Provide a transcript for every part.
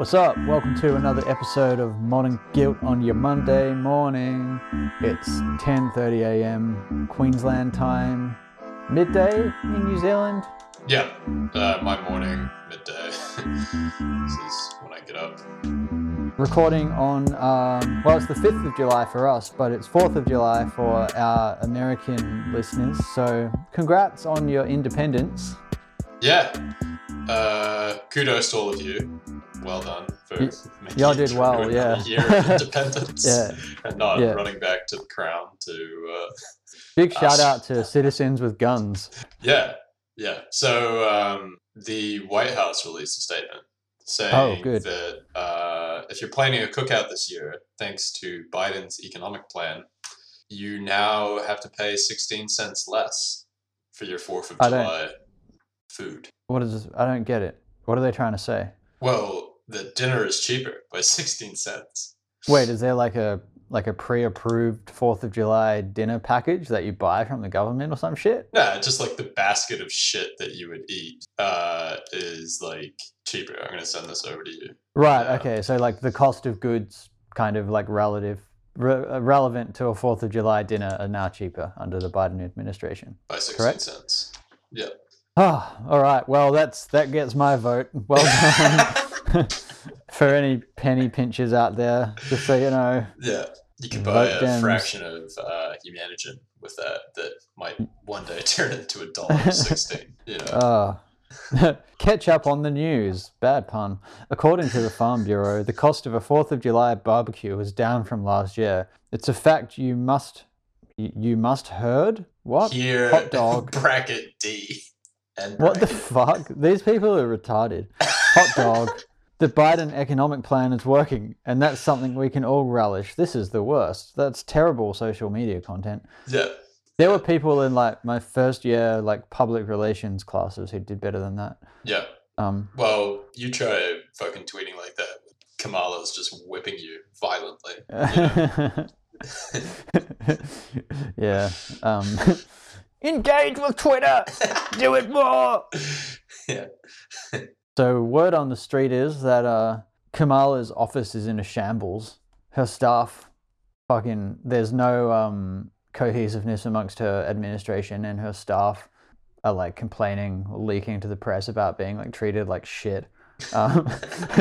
What's up? Welcome to another episode of Modern Guilt on your Monday morning. It's 10:30 a.m. Queensland time, midday in New Zealand. Yeah, uh, my morning, midday. this is when I get up. Recording on um, well, it's the 5th of July for us, but it's 4th of July for our American listeners. So, congrats on your independence. Yeah, uh, kudos to all of you. Well done for Y- making y'all did well, yeah. year of independence Yeah. and not Yeah. running back to the crown to uh, Big shout Us. out to citizens with guns. yeah yeah. So um, the White House released a statement saying Oh, good. that uh, if you're planning a cookout this year, thanks to Biden's economic plan, you now have to pay 16 cents less for your Fourth of I July food. What is This? I don't get it. What are they trying to say? Well, the dinner is cheaper by 16 cents. Wait, is there like a like a pre-approved Fourth of July dinner package that you buy from the government or some shit? Nah, just like the basket of shit that you would eat uh, is like cheaper. I'm gonna send this over to you. Right. Yeah. Okay. So like the cost of goods, kind of like relative, re- uh, relevant to a Fourth of July dinner, are now cheaper under the Biden administration. by 16 Correct. cents. Yeah. Ah, all right. Well, that's that gets my vote. Well done. For any penny pinchers out there, just so you know. Yeah. You can buy a Dems. fraction of uh, Humanigen with that that might one day turn into a dollar sixteen. You know. Uh, catch up on the news. Bad pun. According to the Farm Bureau, the cost of a 4th of July barbecue was down from last year. It's a fact you must you must heard? What? Here Hot dog. bracket D. And What the fuck? These people are retarded. Hot dog. The Biden economic plan is working, and that's something we can all relish. This is the worst. That's terrible social media content. Yeah. There were people in like my first year like public relations classes who did better than that. Yeah. Um, Well, you try fucking tweeting like that. Kamala's just whipping you violently. yeah. Um, engage with Twitter. Do it more. yeah. So word on the street is that uh, Kamala's office is in a shambles. Her staff, fucking, there's no um, cohesiveness amongst her administration, and her staff are like complaining, leaking to the press about being like treated like shit. Um,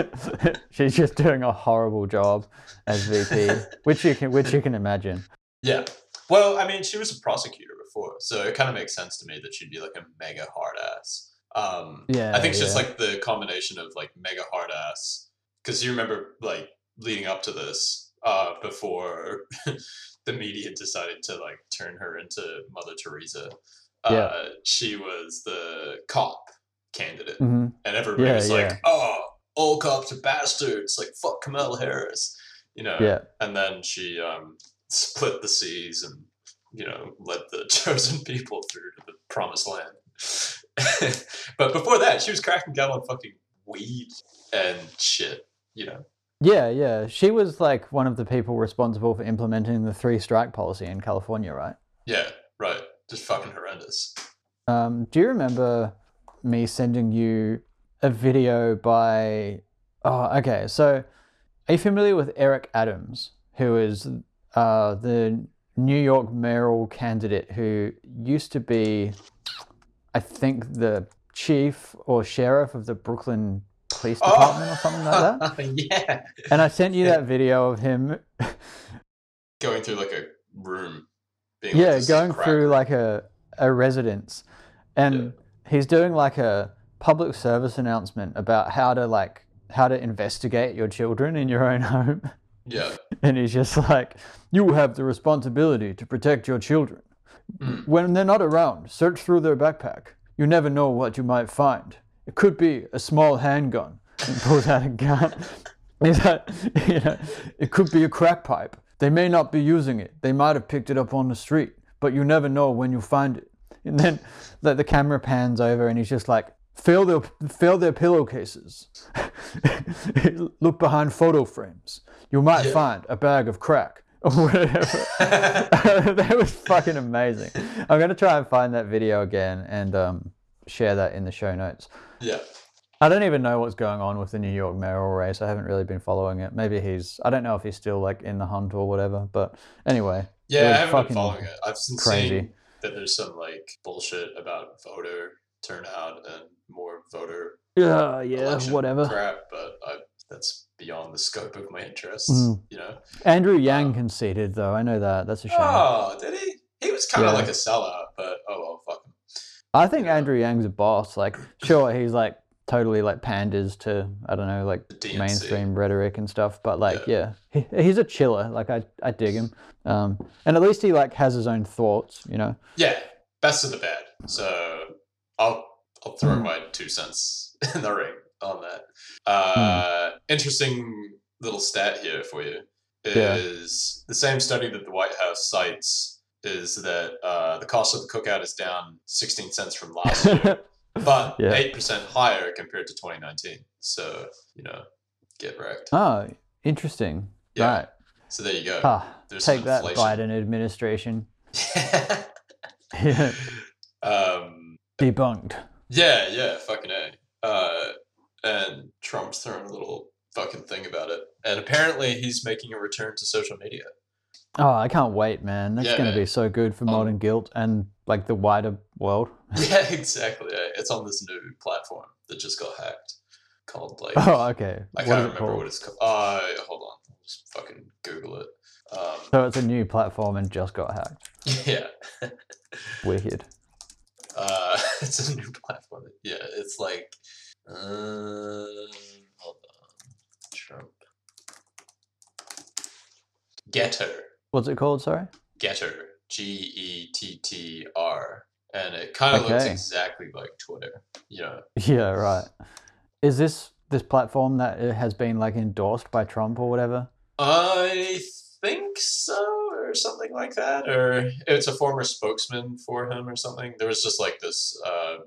she's just doing a horrible job as VP, which you can which you can imagine. Yeah. Well, I mean, she was a prosecutor before, so it kind of makes sense to me that she'd be like a mega hard ass. Um, Yeah, I think it's just yeah. like the combination of like mega hard ass. Because you remember, like, leading up to this, uh, before the media decided to like turn her into Mother Teresa, uh, Yeah. she was the cop candidate. hmm And everybody Yeah, was like, oh, all cops are bastards. Like, fuck Kamala Harris. You know? Yeah. And then she um, split the seas and, you know, led the chosen people through to the promised land. but before that, she was cracking down on fucking weed and shit, you know? Yeah, yeah. She was like one of the people responsible for implementing the three strike policy in California, right? Yeah, right. Just fucking horrendous. Um, do you remember me sending you a video by? Oh, okay. So, are you familiar with Eric Adams, who is uh, the New York mayoral candidate who used to be, I think, the chief or sheriff of the Brooklyn Police oh. Department or something like that? yeah. And I sent you that video of him Going through like a room. Being like yeah this going through room. like a, a residence and Yeah. he's doing like a public service announcement about how to like how to investigate your children in your own home Yeah. and he's just like you have the responsibility to protect your children Mm. when they're not around search through their backpack you never know what you might find it could be a small handgun and pulls out a gun like, you know, it could be a crack pipe. They may not be using it. They might have picked it up on the street, but you never know when you find it. And then like, the camera pans over and he's just like, fill their, fill their pillowcases. Look behind photo frames. You might Yeah. find a bag of crack. Or whatever. that was fucking amazing. I'm gonna try and find that video again and um, share that in the show notes. yeah. I don't even know what's going on with the New York mayoral race. I haven't really been following it. Maybe he's. I don't know if he's still like in the hunt or whatever. But anyway, Yeah, I haven't been following it. I've crazy. seeing that there's some like bullshit about voter turnout and more voter yeah, yeah, whatever. crap, but I, that's beyond the scope of my interests. Mm. You know. Andrew Yang Um, conceded though. I know that. That's a shame. Oh, did he? He was kind of Yeah. like a sellout, but oh well, fuck him. I think yeah. Andrew Yang's a boss. Like, sure, he's like totally like panders to I don't know like mainstream rhetoric and stuff. But like, yeah, he, he's a chiller. Like, I I dig him. Um, and at least he like has his own thoughts. You know. Yeah, best of the bad. So I'll I'll throw Mm. my two cents in the ring on that. Uh, Interesting little stat here for you Yeah. is the same study that the White House cites is that uh, the cost of the cookout is down 16 cents from last year, but Yeah. 8% higher compared to 2019. So, you know, get wrecked. oh, interesting. Yeah. Right. So there you go. Ah, There's take that. Biden administration. Yeah, um, Debunked. Yeah, yeah, fucking A. Uh, and Trump's throwing a little fucking thing about it. And apparently he's making a return to social media. Oh, I can't wait, man. That's Yeah, going to be so good for Um, modern guilt and like the wider world. Yeah, exactly. It's on this new platform that just got hacked called, like, Oh, okay. I can't remember called? what it's called. Uh, hold on. I'll just fucking Google it. Um, So it's a new platform and just got hacked. yeah. Wicked. Uh, it's a new platform. Yeah, it's like, uh, hold on. Trump. Getter. What's it called? Sorry. Getter, G E T T R, and it kind of looks exactly like Twitter. Yeah. Yeah, right. Is this this platform that has been like endorsed by Trump or whatever? I think so, or something like that, or it's a former spokesman for him or something. There was just like this uh,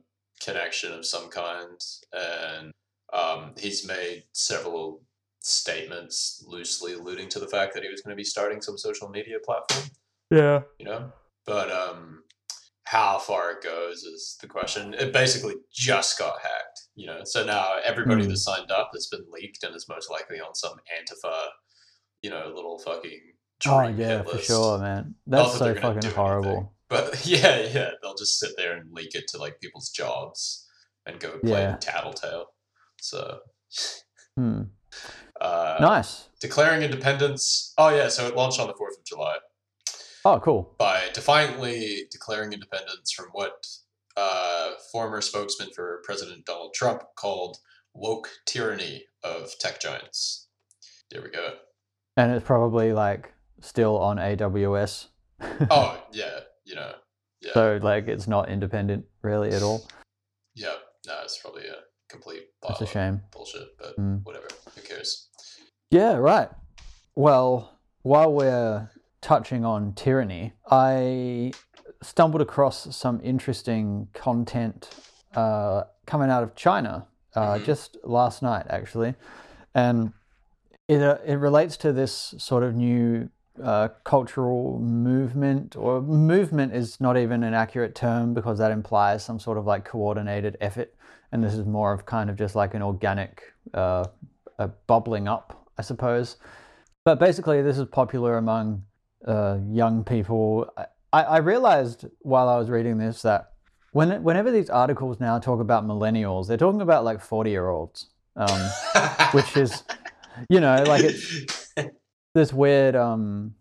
connection of some kind, and um, he's made several statements loosely alluding to the fact that he was going to be starting some social media platform. Yeah. you know. But um, how far it goes is the question. It basically just got hacked, you know. So now everybody Hmm. that signed up has been leaked and is most likely on some Antifa, you know, little fucking. Oh yeah, for list. sure, man. That's that so fucking horrible. anything. But yeah, yeah, they'll just sit there and leak it to like people's jobs and go play Yeah. tattletale. So, Hmm. uh, Nice. declaring independence. Oh yeah, so it launched on the Fourth of July. Oh, cool. by defiantly declaring independence from what uh, former spokesman for President Donald Trump called woke tyranny of tech giants. There we go. And it's probably like still on AWS. Oh yeah, you know, yeah, So like it's not independent really at all. yeah. No, it's probably a complete That's a shame. bullshit, but Mm. whatever. Who cares? Yeah, right. Well, while we're touching on tyranny, I stumbled across some interesting content uh, coming out of China uh, Mhm. just last night, actually, and it uh, it relates to this sort of new uh, cultural movement, or movement is not even an accurate term because that implies some sort of like coordinated effort, and this is more of kind of just like an organic uh, bubbling up, I suppose. But basically, this is popular among uh, young people. I, I realized while I was reading this that when, whenever these articles now talk about millennials, they're talking about like 40 year olds, um, which is, you know, like it's this weird um,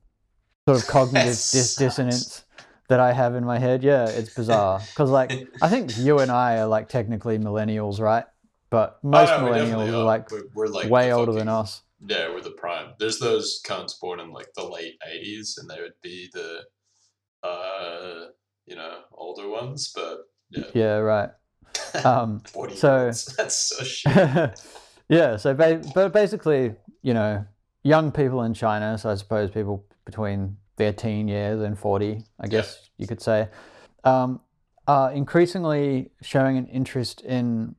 sort of cognitive dis- dissonance that I have in my head. Yeah, it's bizarre. Because, like, I think you and I are like technically millennials, right? But most Oh, no, millennials are like we're, we're like way older than us. Yeah, we're the prime. There's those cunts born in like the late '80s, and they would be the, uh, you know, older ones. But yeah, Yeah, right. Um, 40 so- that's so shit. yeah, so ba- but basically, you know, young people in China, so I suppose people between their teen years and 40, I guess you could say, um, are increasingly showing an interest in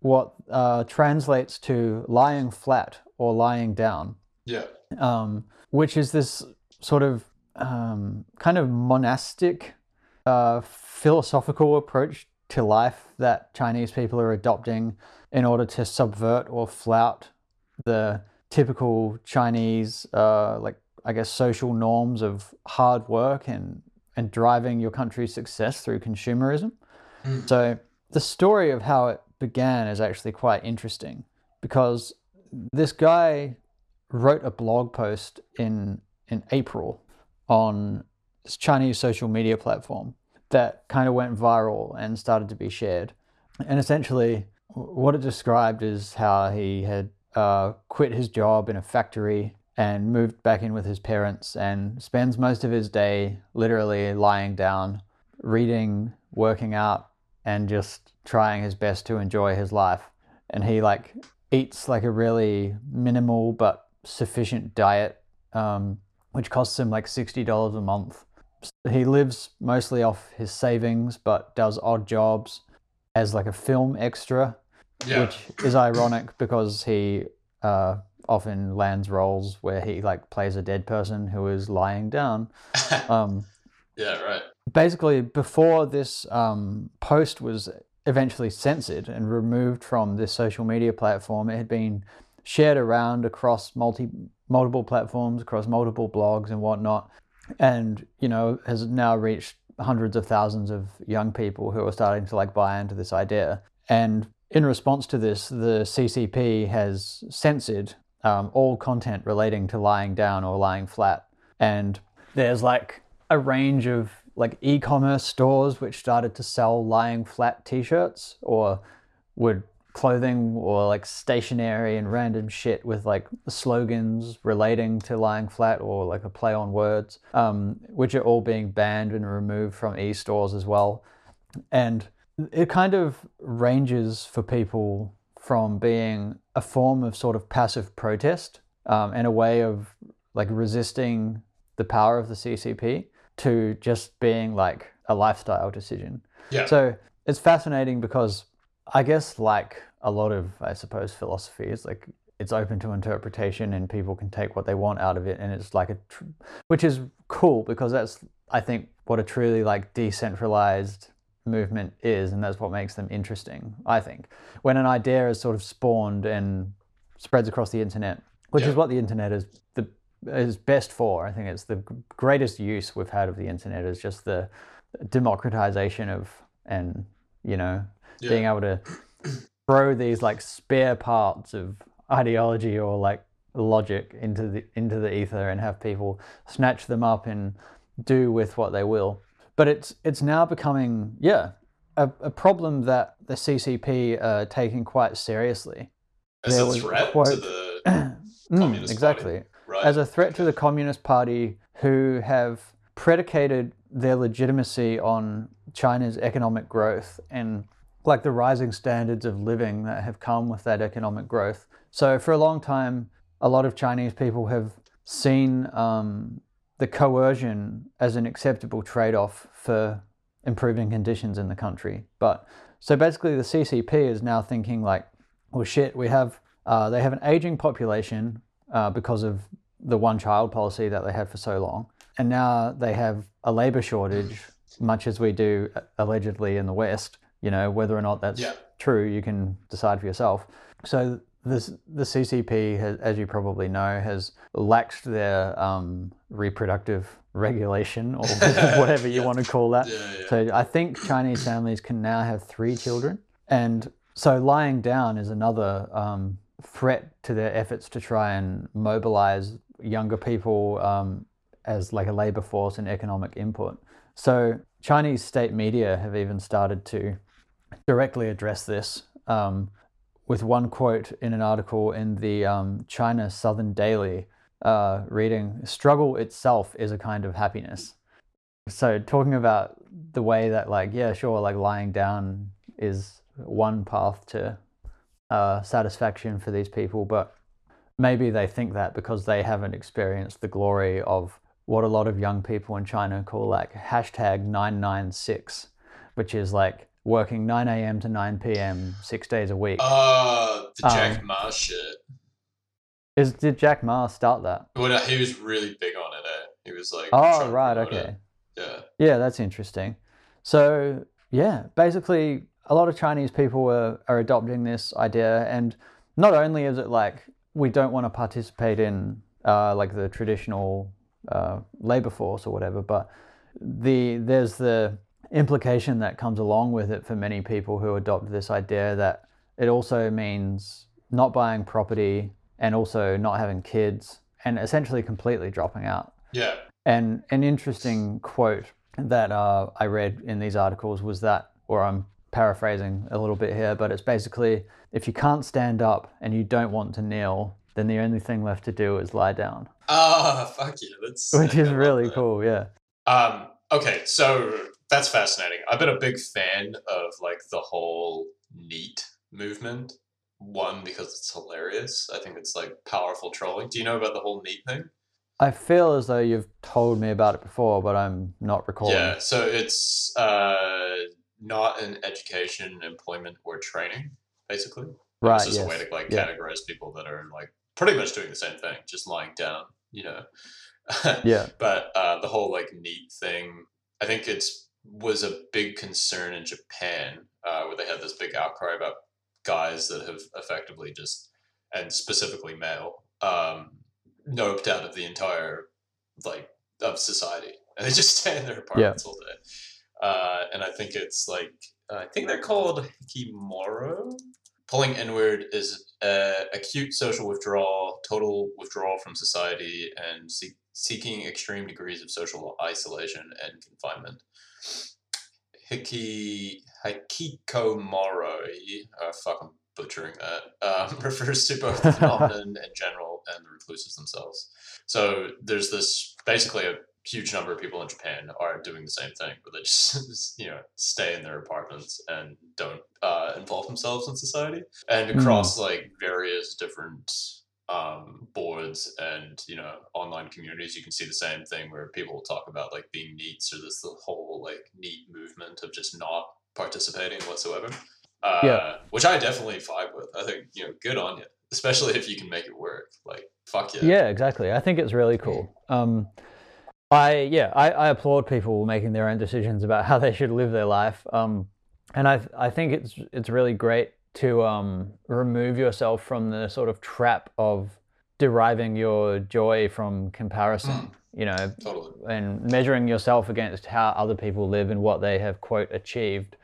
what uh, translates to lying flat or lying down, Yeah, um, which is this sort of um, kind of monastic uh, philosophical approach to life that Chinese people are adopting in order to subvert or flout the typical Chinese, uh, like I guess, social norms of hard work and and driving your country's success through consumerism. Mm. So the story of how it began is actually quite interesting because this guy wrote a blog post in in April on this Chinese social media platform that kind of went viral and started to be shared. And essentially, what it described is how he had uh, quit his job in a factory and moved back in with his parents and spends most of his day literally lying down, reading, working out, and just trying his best to enjoy his life. And he like eats like a really minimal but sufficient diet, um, which costs him like sixty dollars a month. He lives mostly off his savings, but does odd jobs as like a film extra Yeah. which is ironic because he uh, often lands roles where he like plays a dead person who is lying down. Um, yeah, right. basically, before this um, post was eventually censored and removed from this social media platform, it had been shared around across multi multiple platforms, across multiple blogs and whatnot, and you know has now reached hundreds of thousands of young people who are starting to like buy into this idea. And in response to this, the CCP has censored um, all content relating to lying down or lying flat. And there's like a range of like e-commerce stores which started to sell lying flat t-shirts or would clothing or like stationery and random shit with like slogans relating to lying flat or like a play on words um, which are all being banned and removed from e-stores as well and it kind of ranges for people from being a form of sort of passive protest um, and a way of like resisting the power of the CCP to just being like a lifestyle decision. Yeah. So it's fascinating because I guess like a lot of I suppose philosophy is like it's open to interpretation and people can take what they want out of it and it's like a tr- which is cool because that's I think what a truly like decentralized movement is and that's what makes them interesting I think when an idea is sort of spawned and spreads across the internet which Yeah. is what the internet is the is best for I think it's the greatest use we've had of the internet is just the democratization of and you know Yeah. being able to throw these like spare parts of ideology or like logic into the into the ether and have people snatch them up and do with what they will but it's it's now becoming yeah a, a problem that the CCP are taking quite seriously As there a threat to the Mm, Communist exactly right. as a threat to the Communist Party, who have predicated their legitimacy on China's economic growth and like the rising standards of living that have come with that economic growth. So, for a long time, a lot of Chinese people have seen um, the coercion as an acceptable trade off for improving conditions in the country. But so basically, the CCP is now thinking like, well, shit, we have uh, they have an aging population uh, because of the one child policy that they had for so long, and now they have a labor shortage, much as we do uh, allegedly in the West. You know whether or not that's Yeah. true, you can decide for yourself. So this the CCP, has, as you probably know, has laxed their um, reproductive regulation or whatever you Yeah. want to call that. yeah, yeah. So I think Chinese families can now have three children, and so lying down is another um, threat to their efforts to try and mobilize younger people um, as like a labor force and economic input. So Chinese state media have even started to directly address this. Um, with one quote in an article in the um, China Southern Daily, uh, reading, "Struggle itself is a kind of happiness." so talking about the way that like yeah sure like lying down is one path to uh, satisfaction for these people but maybe they think that because they haven't experienced the glory of what a lot of young people in china call like hashtag 996 which is like working 9 a.m to 9 p.m six days a week Uh, the Jack Um, Ma shit. is did jack ma start that Well, no, he was really big on it. Eh? He was like, oh right okay it. Yeah. Yeah, that's interesting. So Yeah, basically, a lot of Chinese people are, are adopting this idea, and not only is it like we don't want to participate in uh, like the traditional uh, labor force or whatever, but the there's the implication that comes along with it for many people who adopt this idea that it also means not buying property and also not having kids and essentially completely dropping out. Yeah. And an interesting quote that uh, I read in these articles was that, or I'm paraphrasing a little bit here, but it's basically if you can't stand up and you don't want to kneel, then the only thing left to do is lie down. Ah, fuck yeah, that's Which is really cool, yeah. Um, okay, so that's fascinating. I've been a big fan of like the whole NEET movement. One because it's hilarious. I think it's like powerful trolling. Do you know about the whole NEET thing? I feel as though you've told me about it before, but I'm not recalling. Yeah, so it's uh, not an education, employment, or training, basically. Right, It's just yes. a way to like yeah. categorize people that are like pretty much doing the same thing, just lying down, you know. Yeah. But uh, the whole like NEET thing, I think it's was a big concern in Japan, uh, where they had this big outcry about guys that have effectively just, and specifically male, um, noped out of the entire like of society, and they just stay in their apartments all day. Uh, and I think it's like I think they're called hikimoro. Pulling inward is uh, acute social withdrawal, total withdrawal from society, and seek, seeking extreme degrees of social isolation and confinement. Hiki hikikomori, uh, fuck, I'm butchering that, um, refers to both the phenomenon in general and the recluses themselves. So there's this basically a huge number of people in Japan are doing the same thing, where they just you know stay in their apartments and don't uh, involve themselves in society. And across like various different um, boards and you know online communities, you can see the same thing where people talk about like being NEETs or this the whole like NEET movement of just not participating whatsoever. Uh, Yeah. Which I definitely vibe with. I think you know, good on you, especially if you can make it work. Like fuck yeah. Yeah, exactly. I think it's really cool. Um, I yeah, I, I applaud people making their own decisions about how they should live their life. Um, and I I think it's it's really great to um, remove yourself from the sort of trap of deriving your joy from comparison. You know, Totally. and measuring yourself against how other people live and what they have quote achieved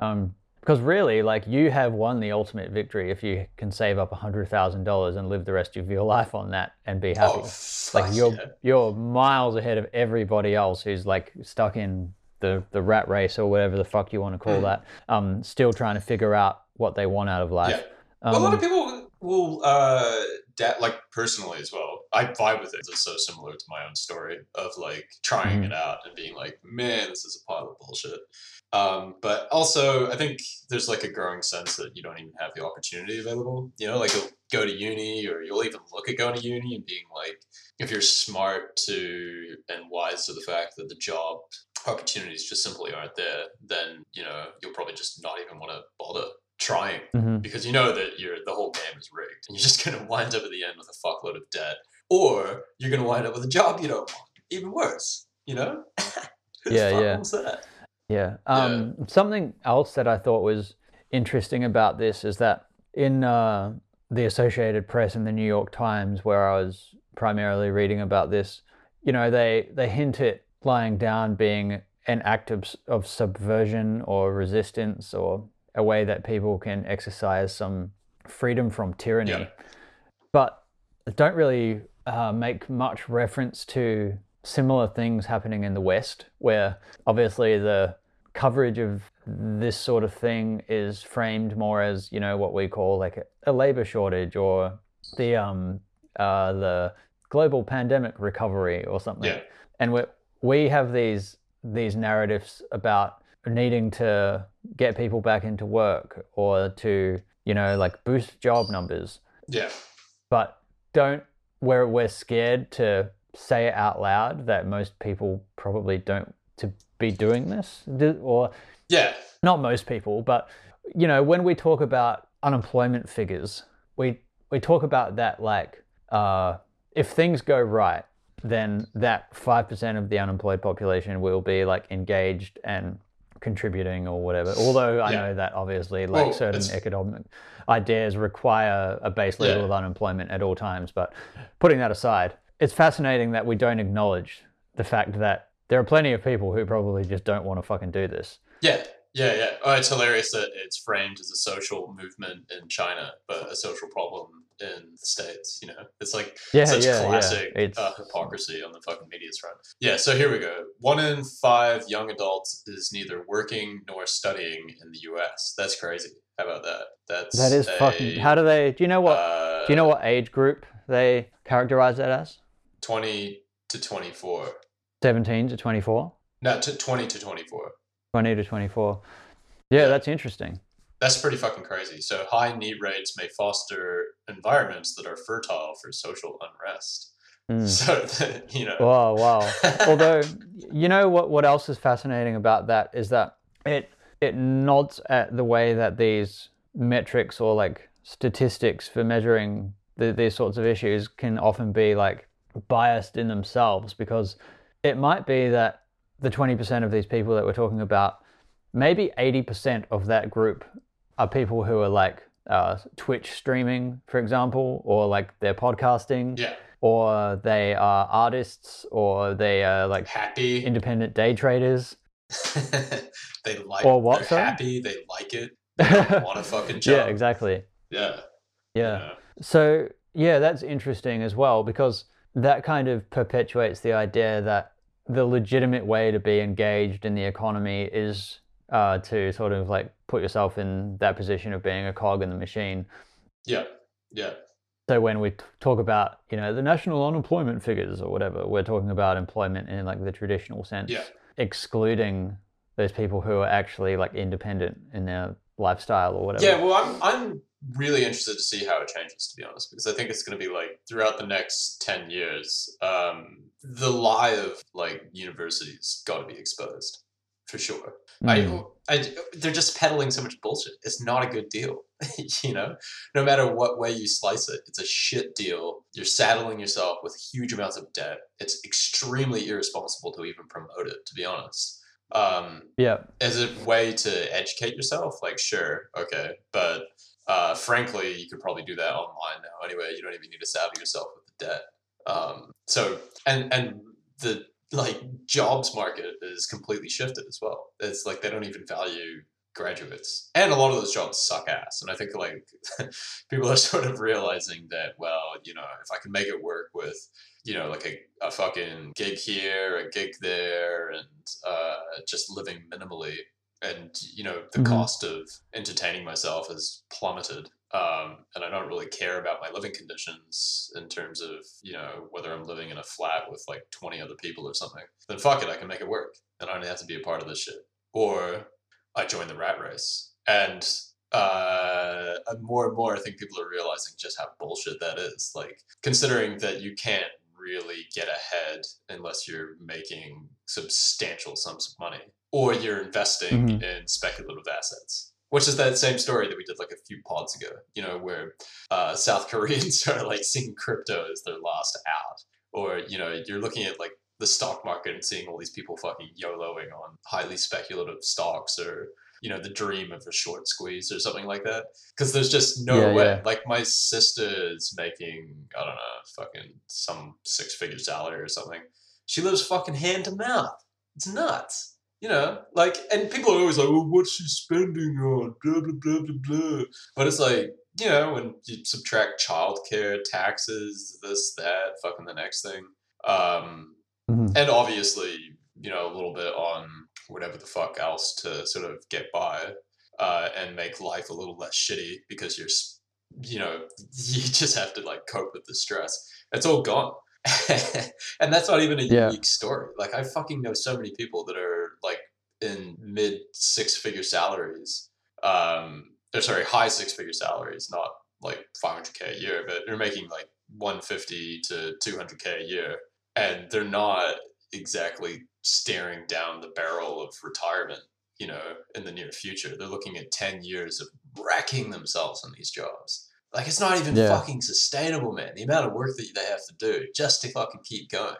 um, because really like you have won the ultimate victory if you can save up a hundred thousand dollars and live the rest of your life on that and be happy Oh, like you're yeah. you're miles ahead of everybody else who's like stuck in the the rat race or whatever the fuck you want to call Mm. that um still trying to figure out what they want out of life Yeah. Well, a lot Um, of people will, uh, da- like personally as well. I vibe with it. It's so similar to my own story of like trying Mhm. it out and being like, man, this is a pile of bullshit. Um, but also, I think there's like a growing sense that you don't even have the opportunity available. You know, like you'll go to uni or you'll even look at going to uni and being like, if you're smart to and wise to the fact that the job opportunities just simply aren't there, then, you know, you'll probably just not even want to bother trying mhm. because you know that you're the whole game is rigged and you're just going to wind up at the end with a fuckload of debt or you're going to wind up with a job you don't want even worse you know Yeah, yeah. Yeah. Um, Something else that I thought was interesting about this is that in uh, the Associated Press and the New York Times, where I was primarily reading about this, you know, they, they hint at lying down being an act of, of subversion or resistance or a way that people can exercise some freedom from tyranny. Yeah. But don't really uh, make much reference to similar things happening in the West, where obviously the coverage of this sort of thing is framed more as you know what we call like a, a labor shortage or the um uh the global pandemic recovery or something yeah and we we have these these narratives about needing to get people back into work or to you know like boost job numbers. Yeah. But don't where we're scared to say it out loud that most people probably don't to be doing this. Or yeah. not most people but you know when we talk about unemployment figures we we talk about that like uh, if things go right then that 5% of the unemployed population will be like engaged and contributing or whatever. Although I Yeah. know that obviously, like Well, certain it's- economic ideas require a base level Yeah. of unemployment at all times. But putting that aside, it's fascinating that we don't acknowledge the fact that there are plenty of people who probably just don't want to fucking do this. Yeah, yeah, yeah. Oh, it's hilarious that it's framed as a social movement in China, but a social problem in the states. You know, it's like Yeah, such yeah, yeah. classic It's uh, hypocrisy on the fucking media's front. Yeah, so here we go. One in five young adults is neither working nor studying in the U.S. That's crazy. How about that? That's that is a, fucking. How do they? Do you know what? uh, do you know what age group they characterize that as? Twenty to twenty-four. Seventeen to twenty-four. No, to twenty to twenty-four. 20 to 24. Yeah, Yeah. that's interesting. That's pretty fucking crazy. So high NEET rates may foster environments that are fertile for social unrest. Mm. So that, you know. Wow, wow. Although, you know what? What else is fascinating about that is that it it nods at the way that these metrics or like statistics for measuring the, these sorts of issues can often be like biased in themselves because it might be that the 20% of these people that we're talking about, maybe 80% of that group are people who are like uh, Twitch streaming, for example, or like they're podcasting yeah. or they are artists, or they are like Happy. independent day traders. they like Or what, They're sorry? happy. They like it. yeah, Want a fucking job. Yeah, exactly. Yeah. Yeah. So, yeah, that's interesting as well because that kind of perpetuates the idea that the legitimate way to be engaged in the economy is uh, to sort of like put yourself in that position of being a cog in the machine. Yeah. Yeah. So when we t- talk about, you know, the national unemployment figures or whatever, we're talking about employment in like the traditional sense, Yeah. excluding those people who are actually like independent in their lifestyle or whatever. Yeah, well, I'm I'm really interested to see how it changes, to be honest, because I think it's going to be like throughout the next ten years, um, the lie of like universities got to be exposed for sure. Mm. I, I, they're just peddling so much bullshit. It's not a good deal, you know. No matter what way you slice it, it's a shit deal. You're saddling yourself with huge amounts of debt. It's extremely irresponsible to even promote it, to be honest. Um, yeah. as a way to educate yourself like sure okay but uh, frankly you could probably do that online now anyway you don't even need to saddle yourself with the debt um, so and and the like jobs market is completely shifted as well it's like they don't even value graduates and a lot of those jobs suck ass and i think like people are sort of realizing that well you know if i can make it work with you know, like a, a fucking gig here, a gig there, and uh, just living minimally. And, you know, the Mhm. cost of entertaining myself has plummeted. Um, and I don't really care about my living conditions in terms of, you know, whether I'm living in a flat with like 20 other people or something. Then fuck it, I can make it work. And I don't have to be a part of this shit. Or I join the rat race. And uh, more and more, I think people are realizing just how bullshit that is. Like, considering that you can't really get ahead unless you're making substantial sums of money or you're investing Mhm. in speculative assets. Which is that same story that we did like a few pods ago, you know, where uh, South Koreans are like seeing crypto as their last out. Or, you know, you're looking at like the stock market and seeing all these people fucking YOLOing on highly speculative stocks or, you know, the dream of a short squeeze or something like that. Because there's just no Yeah, way. yeah. Like my sister's making, I don't know, fucking some six figure salary or something. She lives fucking hand to mouth. It's nuts. You know, like, and people are always like, well, what's she spending on? Blah, blah, blah, blah, blah. But it's like, you know, when you subtract childcare, taxes, this, that, fucking the next thing. Um, Mhm. and obviously, you know, a little bit on whatever the fuck else to sort of get by uh, and make life a little less shitty because you're, you know, you just have to like cope with the stress. It's all gone. and that's not even a Yeah. unique story. Like, I fucking know so many people that are mid six figure salaries. Um, or sorry, high six figure salaries, not like 500k a year, but they're making like 150 to 200k a year and they're not exactly staring down the barrel of retirement you know in the near future they're looking at 10 years of wrecking themselves on these jobs like it's not even Yeah. fucking sustainable man the amount of work that they have to do just to fucking keep going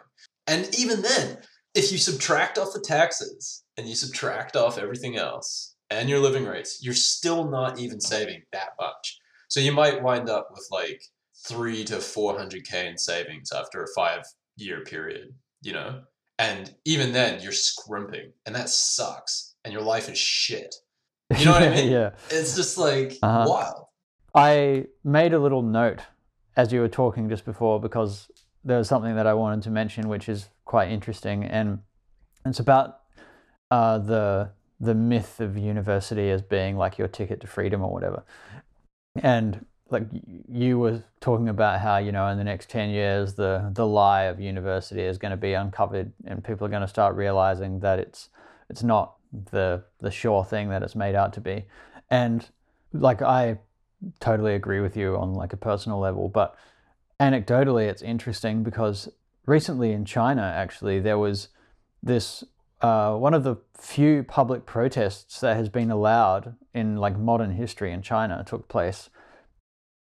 and even then if you subtract off the taxes and you subtract off everything else and your living rates, you're still not even saving that much. So you might wind up with like three to four hundred k in savings after a five year period, you know. And even then, you're scrimping, and that sucks. And your life is shit. You know what I mean? yeah. It's just like Uh-huh. wild. I made a little note as you were talking just before because there was something that I wanted to mention, which is quite interesting, and it's about uh, the the myth of university as being like your ticket to freedom or whatever. And like you were talking about how you know in the next ten years the the lie of university is going to be uncovered, and people are going to start realizing that it's it's not the the sure thing that it's made out to be, and like I totally agree with you on like a personal level, but anecdotally, it's interesting because recently in China, actually, there was this uh, one of the few public protests that has been allowed in like modern history in China took place.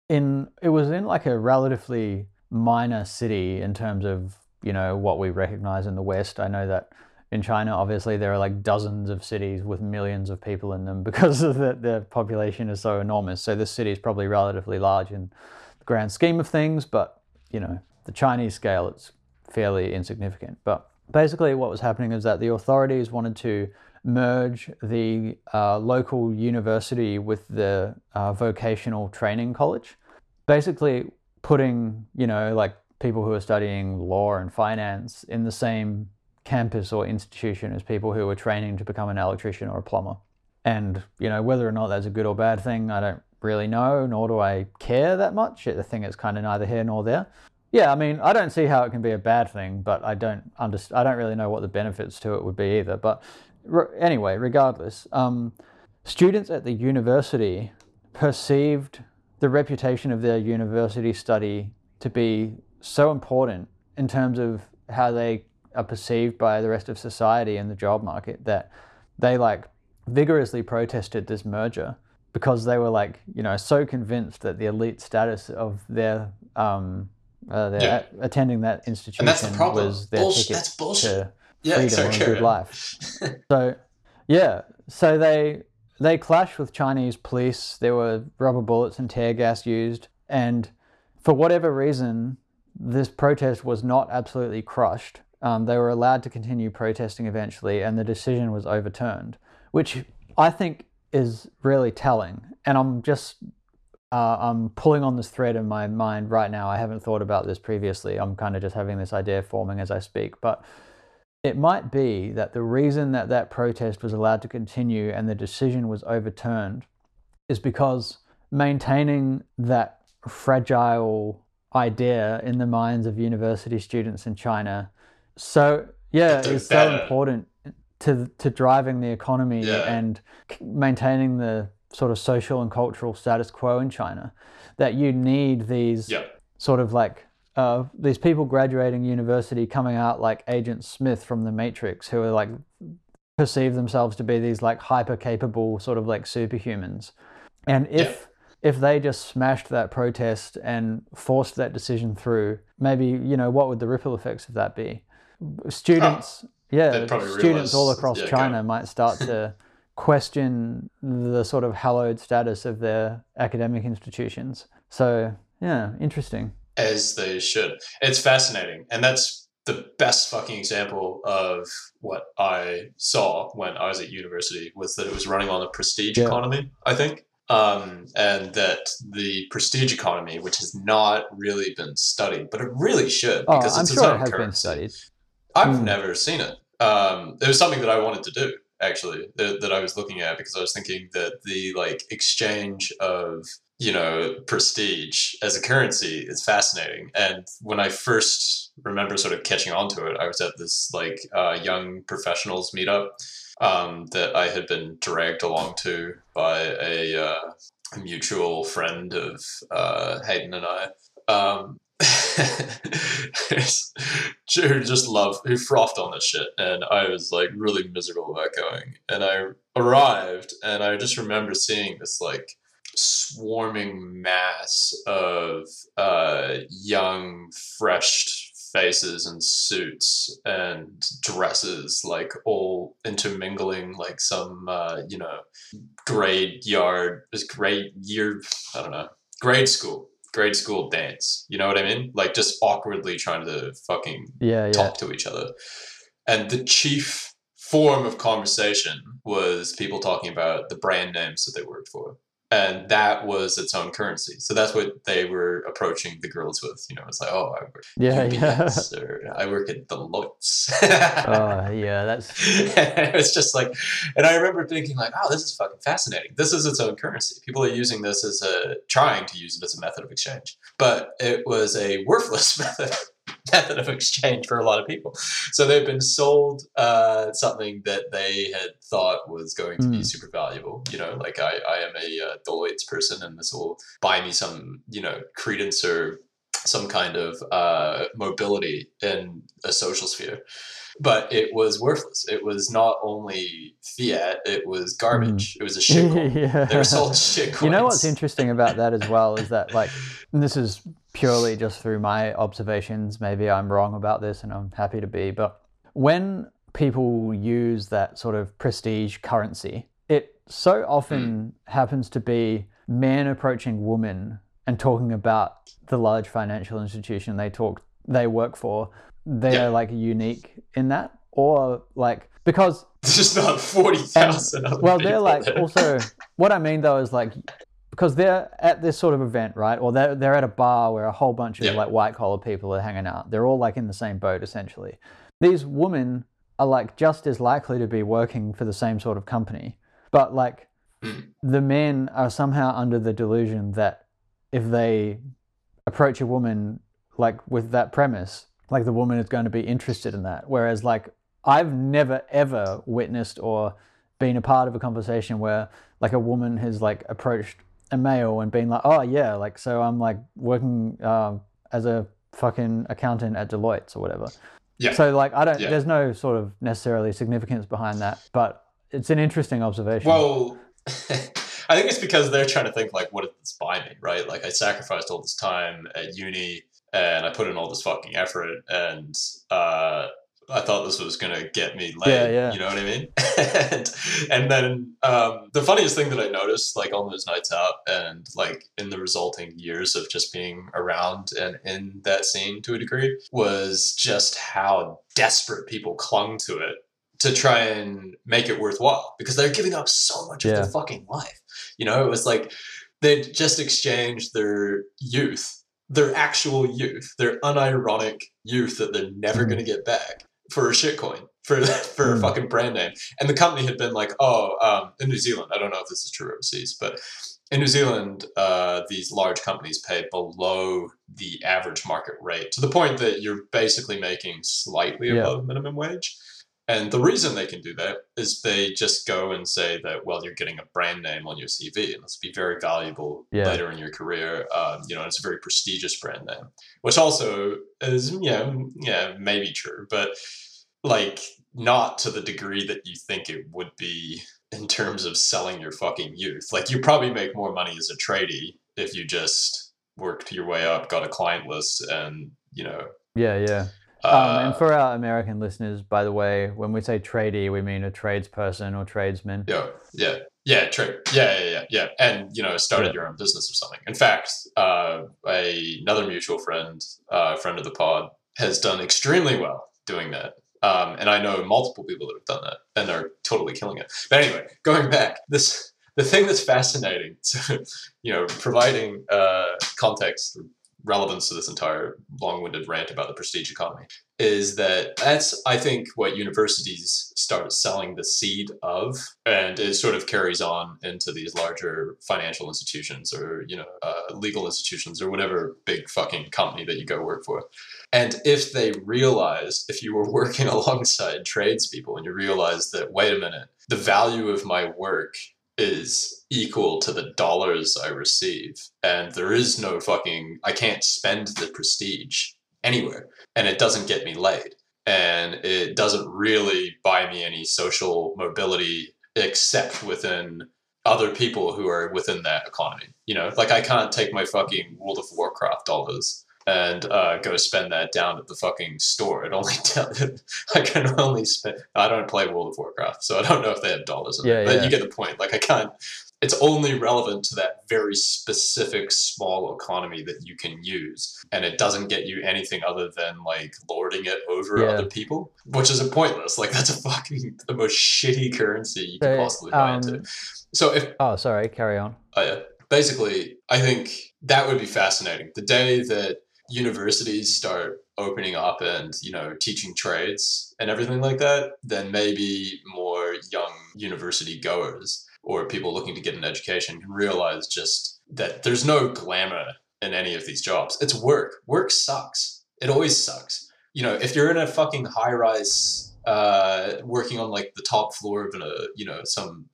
In it was in like a relatively minor city in terms of you know what we recognize in the West. I know that in China, obviously, there are like dozens of cities with millions of people in them because of the, the population is so enormous. So this city is probably relatively large in the grand scheme of things, but you know, the Chinese scale, it's fairly insignificant. But basically, what was happening is that the authorities wanted to merge the uh, local university with the uh, vocational training college, basically putting you know like people who are studying law and finance in the same campus or institution as people who are training to become an electrician or a plumber. And, you know, whether or not that's a good or bad thing, I don't really know, nor do I care that much. I think it's kind of neither here nor there. Yeah, I mean, I don't see how it can be a bad thing, but I don't understand. I don't really know what the benefits to it would be either. But re- anyway, regardless, um, students at the university perceived the reputation of their university study to be so important in terms of how they are perceived by the rest of society and the job market that they like vigorously protested this merger because they were like you know so convinced that the elite status of their um uh, their Yeah. attending that institution And that's the problem. was their Bullshit- ticket that's bullshit. to Yeah, freedom sorry, and good life. So, yeah, so they they clashed with Chinese police. There were rubber bullets and tear gas used, and for whatever reason, this protest was not absolutely crushed. Um, they were allowed to continue protesting eventually, and the decision was overturned, which I think is really telling. And I'm just uh, I'm pulling on this thread in my mind right now. I haven't thought about this previously. I'm kind of just having this idea forming as I speak, but it might be that the reason that that protest was allowed to continue and the decision was overturned is because maintaining that fragile idea in the minds of university students in China so yeah is so important to to driving the economy Yeah. and maintaining the sort of social and cultural status quo in China that you need these Yeah. sort of like uh, these people graduating university coming out like Agent Smith from The Matrix, who are like perceive themselves to be these like hyper capable sort of like superhumans, and if if they just smashed that protest and forced that decision through, maybe you know what would the ripple effects of that be? Students, yeah, They'd probably students all across yeah, China might start to question the sort of hallowed status of their academic institutions. So yeah, interesting. as they should. It's fascinating, and that's the best fucking example of what I saw when I was at university was that it was running on a prestige Yeah. economy. I think. Um, and that the prestige economy, which has not really been studied, but it really should because Oh, because I'm it's sure its it own has been currency. studied. I've Hmm. never seen it. Um, it was something that I wanted to do actually that, that I was looking at because I was thinking that the like exchange of you know prestige as a currency is fascinating. And when I first remember sort of catching on to it, I was at this like uh, young professionals meetup um, that I had been dragged along to by a, uh, mutual friend of uh, Hayden and I. Um, who just love who frothed on this shit and i was like really miserable about going. And i arrived and i just remember seeing this like swarming mass of uh, young fresh faces and suits and dresses, like all intermingling, like some, uh, you know, grade yard, grade year, I don't know, grade school, grade school dance. You know what I mean? Like just awkwardly trying to fucking Yeah, yeah. talk to each other. And the chief form of conversation was people talking about the brand names that they worked for. And that was its own currency. So that's what they were approaching the girls with. You know, it's like, oh, I work Yeah, at yeah. Or I work at Deloitte's. Oh, yeah, that's and it was just like, and I remember thinking like, oh, this is fucking fascinating. This is its own currency. People are using this as a trying to use it as a method of exchange, but it was a worthless method method of exchange for a lot of people. So they've been sold uh, something that they had thought was going to be Mm. super valuable. You know, like I, I am a uh, Deloitte's person, and this will buy me some, you know, credence or some kind of uh, mobility in a social sphere. But it was worthless. It was not only fiat; it was garbage. It was a shit coin. yeah. They were sold shit coins. You know what's interesting about that as well is that like this is purely just through my observations. Maybe I'm wrong about this, and I'm happy to be. But when people use that sort of prestige currency, it so often hmm. happens to be men approaching women and talking about the large financial institution they talk they work for. They Yeah. are like unique in that, or like because There's just not forty thousand well, they're like there. also what I mean though is like because they're at this sort of event, right? Or they're they're at a bar where a whole bunch of Yeah. like white collar people are hanging out. They're all like in the same boat essentially. These women are like just as likely to be working for the same sort of company, but like Mm. the men are somehow under the delusion that if they approach a woman like with that premise, like the woman is going to be interested in that. Whereas like I've never ever witnessed or been a part of a conversation where like a woman has like approached a male and being like, oh yeah, like so I'm like working um, as a fucking accountant at Deloitte's or whatever. Yeah. So like I don't. Yeah. There's no sort of necessarily significance behind that, but it's an interesting observation. Well, I think it's because they're trying to think like, what did this buy me, right? Like, I sacrificed all this time at uni, and I put in all this fucking effort, and uh, I thought this was gonna get me laid. Yeah, yeah. You know what I mean? and and then um, the funniest thing that I noticed, like on those nights out, and like in the resulting years of just being around and in that scene to a degree, was just how desperate people clung to it to try and make it worthwhile because they're giving up so much of their fucking life. You know, it was like they'd just exchanged their youth, their actual youth, their unironic youth that they're never Mm. going to get back for a shitcoin. For, for a Mm. fucking brand name, and the company had been like, "Oh, um, in New Zealand, I don't know if this is true overseas, but in New Zealand, uh, these large companies pay below the average market rate to the point that you're basically making slightly Yeah. above minimum wage. And the reason they can do that is they just go and say that, well, you're getting a brand name on your CV, and this will be very valuable Yeah. later in your career. Um, you know, it's a very prestigious brand name, which also is, yeah, yeah, maybe true, but like not to the degree that you think it would be in terms of selling your fucking youth. Like you probably make more money as a tradie if you just worked your way up, got a client list, and you know. yeah, yeah. Uh, um, and for our American listeners, by the way, when we say tradie, we mean a tradesperson or tradesman. yeah, yeah, yeah, trade, yeah, yeah, yeah, yeah, and you know, started Yeah. your own business or something. In fact, uh, a, another mutual friend, uh, friend of the pod, has done extremely well doing that. Um, and I know multiple people that have done that and are totally killing it. But anyway, going back, this the thing that's fascinating, to, you know, providing uh, context, relevance to this entire long-winded rant about the prestige economy, is that that's I think what universities start selling the seed of, and it sort of carries on into these larger financial institutions or you know uh, legal institutions or whatever big fucking company that you go work for. And if they realized, if you were working alongside tradespeople and you realized that, wait a minute, the value of my work is equal to the dollars I receive, and there is no fucking, I can't spend the prestige anywhere, and it doesn't get me laid, and it doesn't really buy me any social mobility except within other people who are within that economy. You know, like I can't take my fucking World of Warcraft dollars and uh, go spend that down at the fucking store. It only I can only spend. I don't play World of Warcraft, so I don't know if they have dollars. In Yeah, it, but yeah. you get the point. Like I can't. It's only relevant to that very specific small economy that you can use, and it doesn't get you anything other than like lording it over Yeah. other people, which is a pointless. Like that's a fucking the most shitty currency you can possibly buy um, into. So if Oh, sorry. Carry on. Oh, yeah. Basically, I think that would be fascinating. The day that universities start opening up and, you know, teaching trades and everything like that, then maybe more young university goers or people looking to get an education can realize just that there's no glamour in any of these jobs. It's work. Work sucks. It always sucks. You know, if you're in a fucking high rise, uh, working on like the top floor of a, you know, some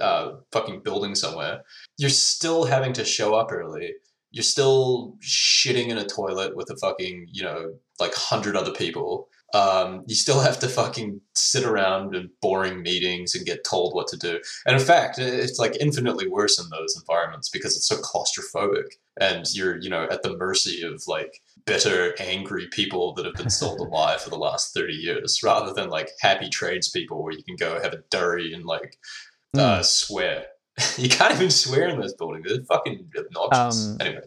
uh, fucking building somewhere, you're still having to show up early. You're still shitting in a toilet with a fucking, you know, like hundred other people. Um, you still have to fucking sit around in boring meetings and get told what to do. And in fact, it's like infinitely worse in those environments because it's so claustrophobic and you're, you know, at the mercy of like bitter, angry people that have been sold a lie for the last 30 years rather than like happy tradespeople where you can go have a durry and like Hmm. uh, swear. you can't even swear in those buildings. They're fucking obnoxious. Um, anyway,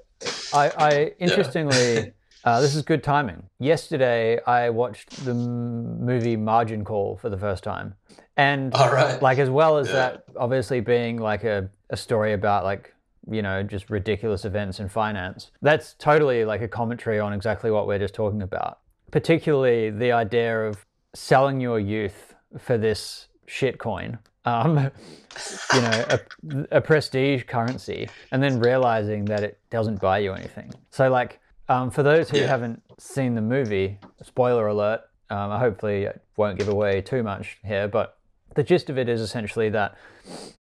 I, I interestingly, uh, this is good timing. Yesterday, I watched the m- movie Margin Call for the first time, and right. like as well as Yeah. that, obviously being like a, a story about like you know just ridiculous events in finance. That's totally like a commentary on exactly what we're just talking about. Particularly the idea of selling your youth for this shit coin. Um, you know, a, a prestige currency, and then realizing that it doesn't buy you anything. So, like, um, for those who Yeah. haven't seen the movie, spoiler alert, um, I hopefully won't give away too much here, but the gist of it is essentially that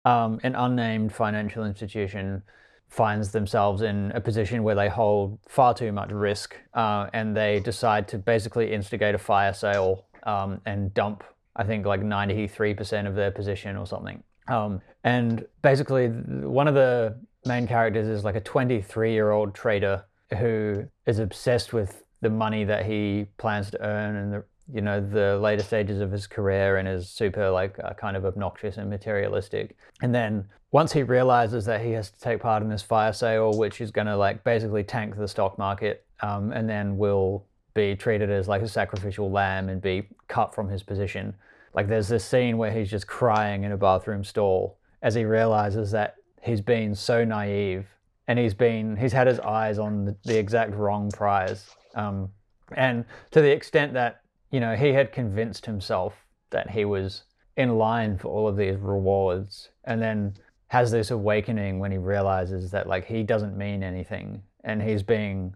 um, an unnamed financial institution finds themselves in a position where they hold far too much risk uh, and they decide to basically instigate a fire sale um, and dump, I think, like 93% of their position or something. Um, and basically, one of the main characters is like a 23 year old trader who is obsessed with the money that he plans to earn and the you know the later stages of his career and is super like uh, kind of obnoxious and materialistic and then once he realizes that he has to take part in this fire sale which is going to like basically tank the stock market um, and then will be treated as like a sacrificial lamb and be cut from his position like there's this scene where he's just crying in a bathroom stall as he realizes that he's been so naive and he's been he's had his eyes on the, exact wrong prize. Um, and to the extent that you know he had convinced himself that he was in line for all of these rewards and then has this awakening when he realizes that like he doesn't mean anything and he's being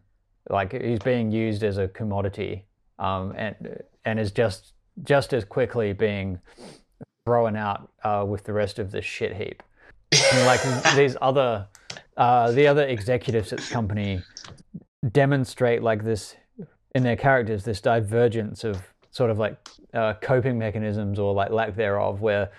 like he's being used as a commodity um, and and is just just as quickly being thrown out uh, with the rest of the shit heap. And like these other uh, the other executives at the company demonstrate like this in their characters this divergence of sort of like uh, coping mechanisms or like lack thereof where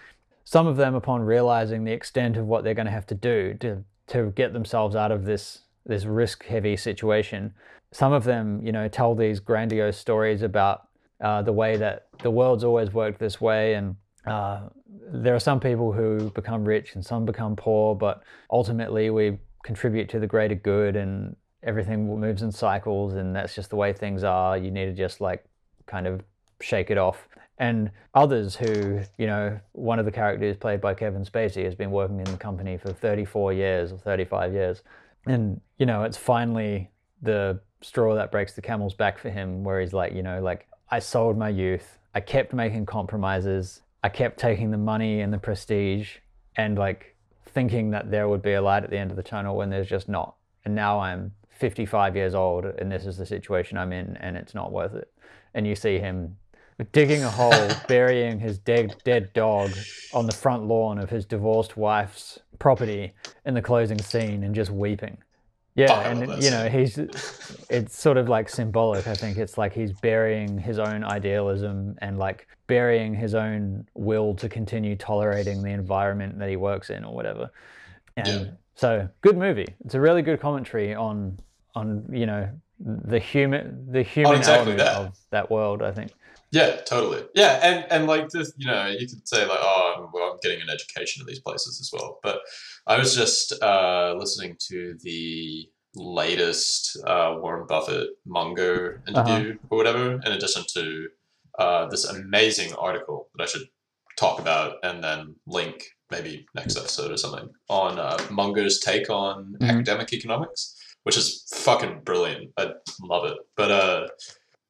some of them upon realizing the extent of what they're going to have to do to to get themselves out of this this risk heavy situation some of them you know tell these grandiose stories about uh, the way that the world's always worked this way. And uh, there are some people who become rich and some become poor but ultimately we contribute to the greater good and everything moves in cycles and that's just the way things are. You need to just like kind of shake it off. And others who you know one of the characters played by kevin spacey has been working in the company for 34 years or 35 years. And you know it's finally the straw that breaks the camel's back for him where he's like you know like i sold my youth. I kept making compromises. I kept taking the money and the prestige and like thinking that there would be a light at the end of the tunnel when there's just not. And now i'm 55 years old and this is the situation i'm in and it's not worth it. And you see him digging a hole, burying his dead dead dog on the front lawn of his divorced wife's property in the closing scene, and just weeping. Yeah, love and you know he's it's sort of like symbolic. I think it's like he's burying his own idealism and like burying his own will to continue tolerating the environment that he works in or whatever. And Yeah. so good movie. It's a really good commentary on on you know the human the human Oh, exactly element that. of that world. I think. Yeah, totally. Yeah, and and like this, you know, you could say like, oh, I'm, well, I'm getting an education at these places as well. But I was just uh, listening to the latest uh, Warren Buffett Munger interview or whatever, in addition to uh, this amazing article that I should talk about and then link maybe next episode or something on uh, Munger's take on Mhm. academic economics, which is fucking brilliant. I love it. But uh,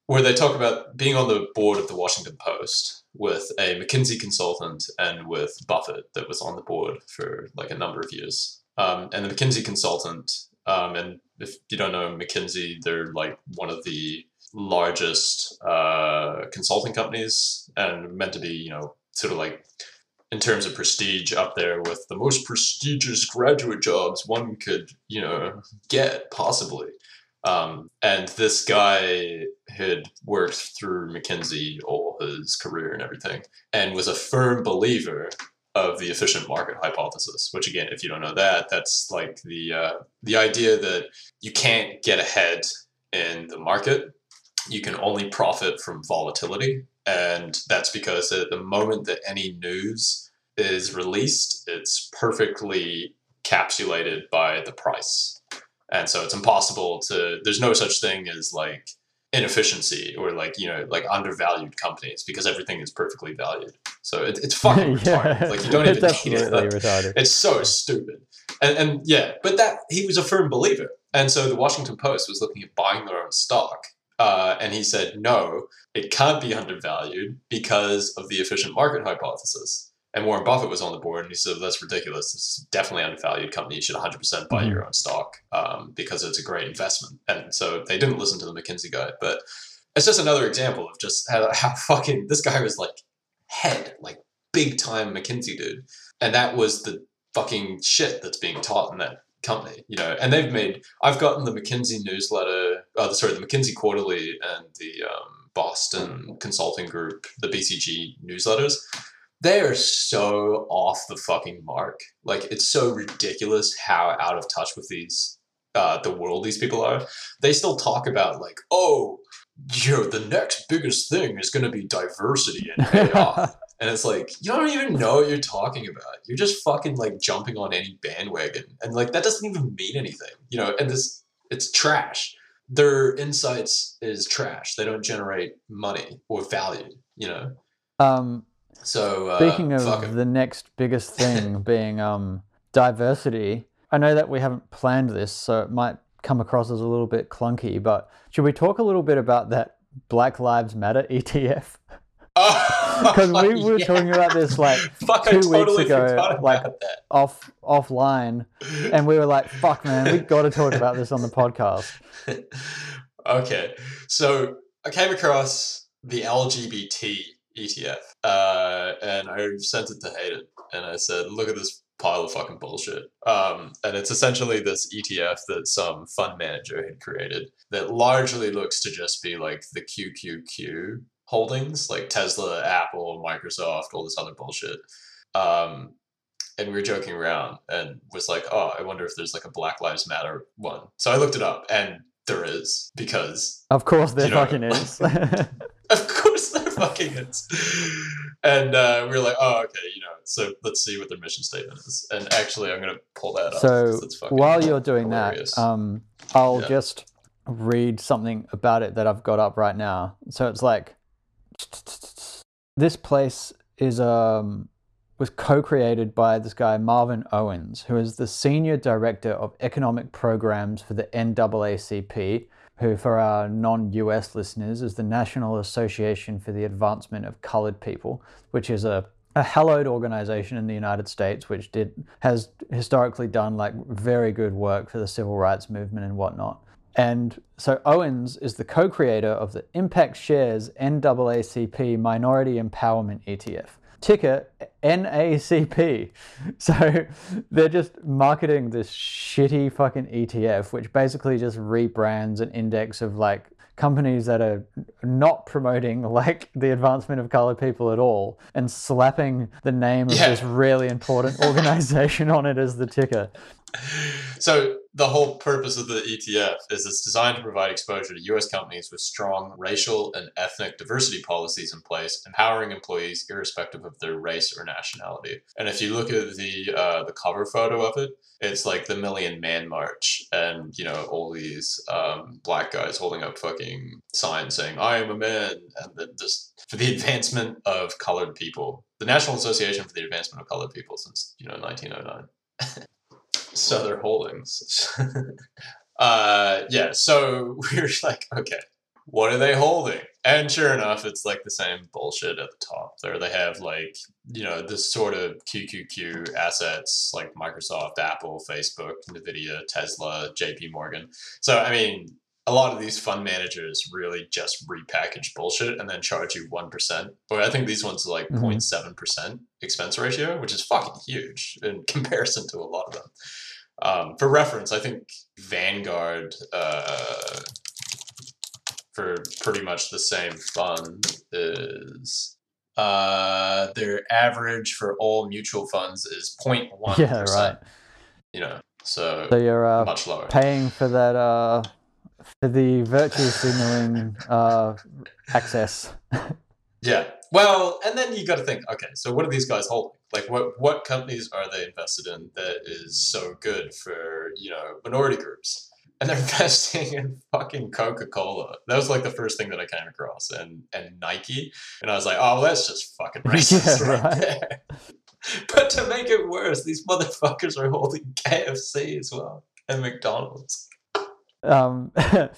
where they talk about being on the board of the Washington Post with a McKinsey consultant and with Buffett that was on the board for like a number of years. Um, and the McKinsey consultant, um, and if you don't know McKinsey, they're like one of the largest uh, consulting companies and meant to be, you know, sort of like in terms of prestige up there with the most prestigious graduate jobs one could, you know, get possibly. Um, and this guy had worked through McKinsey all his career and everything, and was a firm believer of the efficient market hypothesis. Which, again, if you don't know that, that's like the uh, the idea that you can't get ahead in the market. You can only profit from volatility, and that's because at the moment that any news is released, it's perfectly capsulated by the price and so it's impossible to there's no such thing as like inefficiency or like you know like undervalued companies because everything is perfectly valued. So it, it's fucking retarded. Like you don't even need it. Like, retarded. it's so stupid. And, and yeah but that he was a firm believer. And so the washington post was looking at buying their own stock uh, and he said no it can't be undervalued because of the efficient market hypothesis and Warren Buffett was on the board, and he said, "That's ridiculous. This is definitely an undervalued company. You should 100% buy Mhm. your own stock um, because it's a great investment." And so they didn't listen to the McKinsey guy, but it's just another example of just how, how fucking this guy was like head, like big time McKinsey dude, and that was the fucking shit that's being taught in that company, you know. And they've made. I've gotten the McKinsey newsletter, uh, sorry, the McKinsey Quarterly and the um, Boston Consulting Group, the BCG newsletters they are so off the fucking mark. Like it's so ridiculous how out of touch with these uh, the world these people are. They still talk about like, oh, you know, the next biggest thing is going to be diversity and AI. and it's like you don't even know what you're talking about. You're just fucking like jumping on any bandwagon, and like that doesn't even mean anything, you know. And this it's trash. Their insights is trash. They don't generate money or value, you know. Um, So uh, Speaking of the next biggest thing being um, diversity, I know that we haven't planned this, so it might come across as a little bit clunky, but should we talk a little bit about that Black Lives Matter ETF? Because we were Yeah. talking about this like Fuck, two weeks ago, like- off offline, and we were like, "Fuck, man, we got to talk about this on the podcast." okay, so I came across the LGBT ETF, uh, and I sent it to Hayden, and I said, "Look at this pile of fucking bullshit." Um, and it's essentially this ETF that some fund manager had created that largely looks to just be like the QQQ holdings, like Tesla, Apple, Microsoft, all this other bullshit. Um, and we were joking around and was like, oh, I wonder if there's like a Black Lives Matter one. So I looked it up and there is because Of course, there You know, fucking is. of course there fucking is. And uh, we were like, oh, okay, you know, so let's see what their mission statement is. And actually, I'm going to pull that up. so it's fucking while you're doing hilarious. that, um, I'll Yeah. just read something about it that I've got up right now. So it's like this place is um was co-created by this guy Marvin Owens, who is the senior director of economic programs for the NAACP, who for our non-US listeners is the National Association for the Advancement of Colored People, which is a a hallowed organization in the United States, which did has historically done like very good work for the civil rights movement and whatnot. And so Owens is the co-creator of the Impact Shares NAACP Minority Empowerment ETF. Ticker NACP. So they're just marketing this shitty fucking ETF, which basically just rebrands an index of like companies that are not promoting like the advancement of colored people at all and slapping the name of Yeah. this really important organization on it as the ticker. So the whole purpose of the ETF is it's designed to provide exposure to U.S. companies with strong racial and ethnic diversity policies in place, empowering employees irrespective of their race or nationality. And if you look at the uh, the cover photo of it, it's like the Million Man March, and you know all these um, black guys holding up fucking signs saying "I am a man," and then just for the advancement of colored people, the National Association for the Advancement of Colored People since you know 1909. Southern Holdings. uh, yeah, so we are like, okay, what are they holding? And sure enough, it's like the same bullshit at the top. There they have like, you know, this sort of QQQ assets like Microsoft, Apple, Facebook, Nvidia, Tesla, JP Morgan. So, I mean, a lot of these fund managers really just repackage bullshit and then charge you 1%. But I think these ones are like Mhm. 0.7% expense ratio, which is fucking huge in comparison to a lot of them. Um, for reference, I think Vanguard, uh, for pretty much the same fund, is uh, their average for all mutual funds is 0.1%. Yeah, right. You know, so, So you're uh, much lower. paying for that uh, for the virtue signaling uh, access. Yeah. Well, and then you got to think, okay, so what are these guys holding? Like, what what companies are they invested in that is so good for you know minority groups? And they're investing in fucking Coca Cola. That was like the first thing that I came across, and and Nike, and I was like, oh, well, that's just fucking racist Yeah, right, right. there. But to make it worse, these motherfuckers are holding KFC as well and McDonald's. Um, yeah,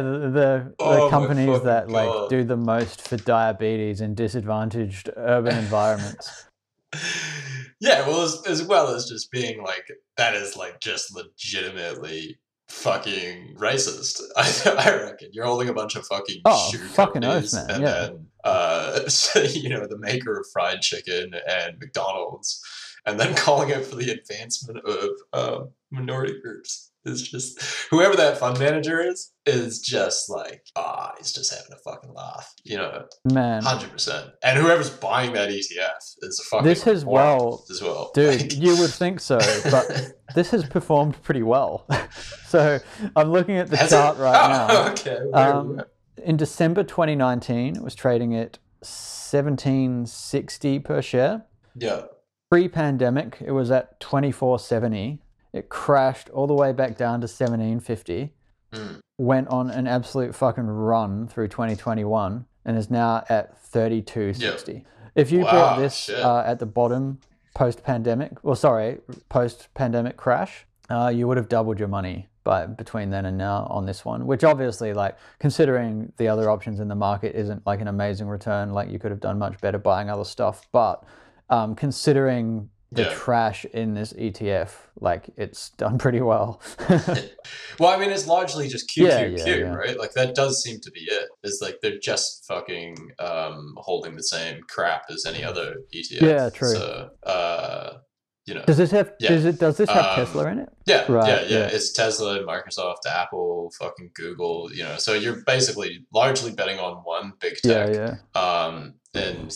the the, the Oh companies that like do the most for diabetes in disadvantaged urban environments. yeah, well, as, as well as just being like that is like just legitimately fucking racist. I, I reckon you're holding a bunch of fucking Oh, shoe fucking oath, companies, man, and yeah. then uh, so, you know the maker of fried chicken and McDonald's, and then calling it for the advancement of um, minority groups. Is just whoever that fund manager is is just like ah he's just having a fucking laugh you know Man, Hundred percent. And whoever's buying that ETF is a fucking This has well- as well, dude, Like- you would think so, but this has performed pretty well. so I'm looking at the Has it? chart right Oh, now. Okay. where are we Um, in December 2019, it was trading at 1760 per share. yeah. Pre-pandemic, it was at 2470. It crashed all the way back down to 1750. Mm. Went on an absolute fucking run through 2021 and is now at 3260. If you Wow, bought this uh, at the bottom post-pandemic, well, sorry, post-pandemic crash, uh, you would have doubled your money by between then and now on this one. Which obviously, like considering the other options in the market, isn't like an amazing return. Like you could have done much better buying other stuff, but um, considering the Yeah. trash in this ETF, like it's done pretty well. Well, I mean, it's largely just QQQ, Yeah, yeah, yeah. right? Like that does seem to be it. it. Is like they're just fucking um, holding the same crap as any other ETF. Yeah, true. So, uh, you know, does this have? Yeah. Does it? Does this have Um, Tesla in it? Yeah, Right, yeah, yeah, yeah. It's Tesla, Microsoft, Apple, fucking Google. You know, so you're basically largely betting on one big Yeah, tech. yeah. Um, and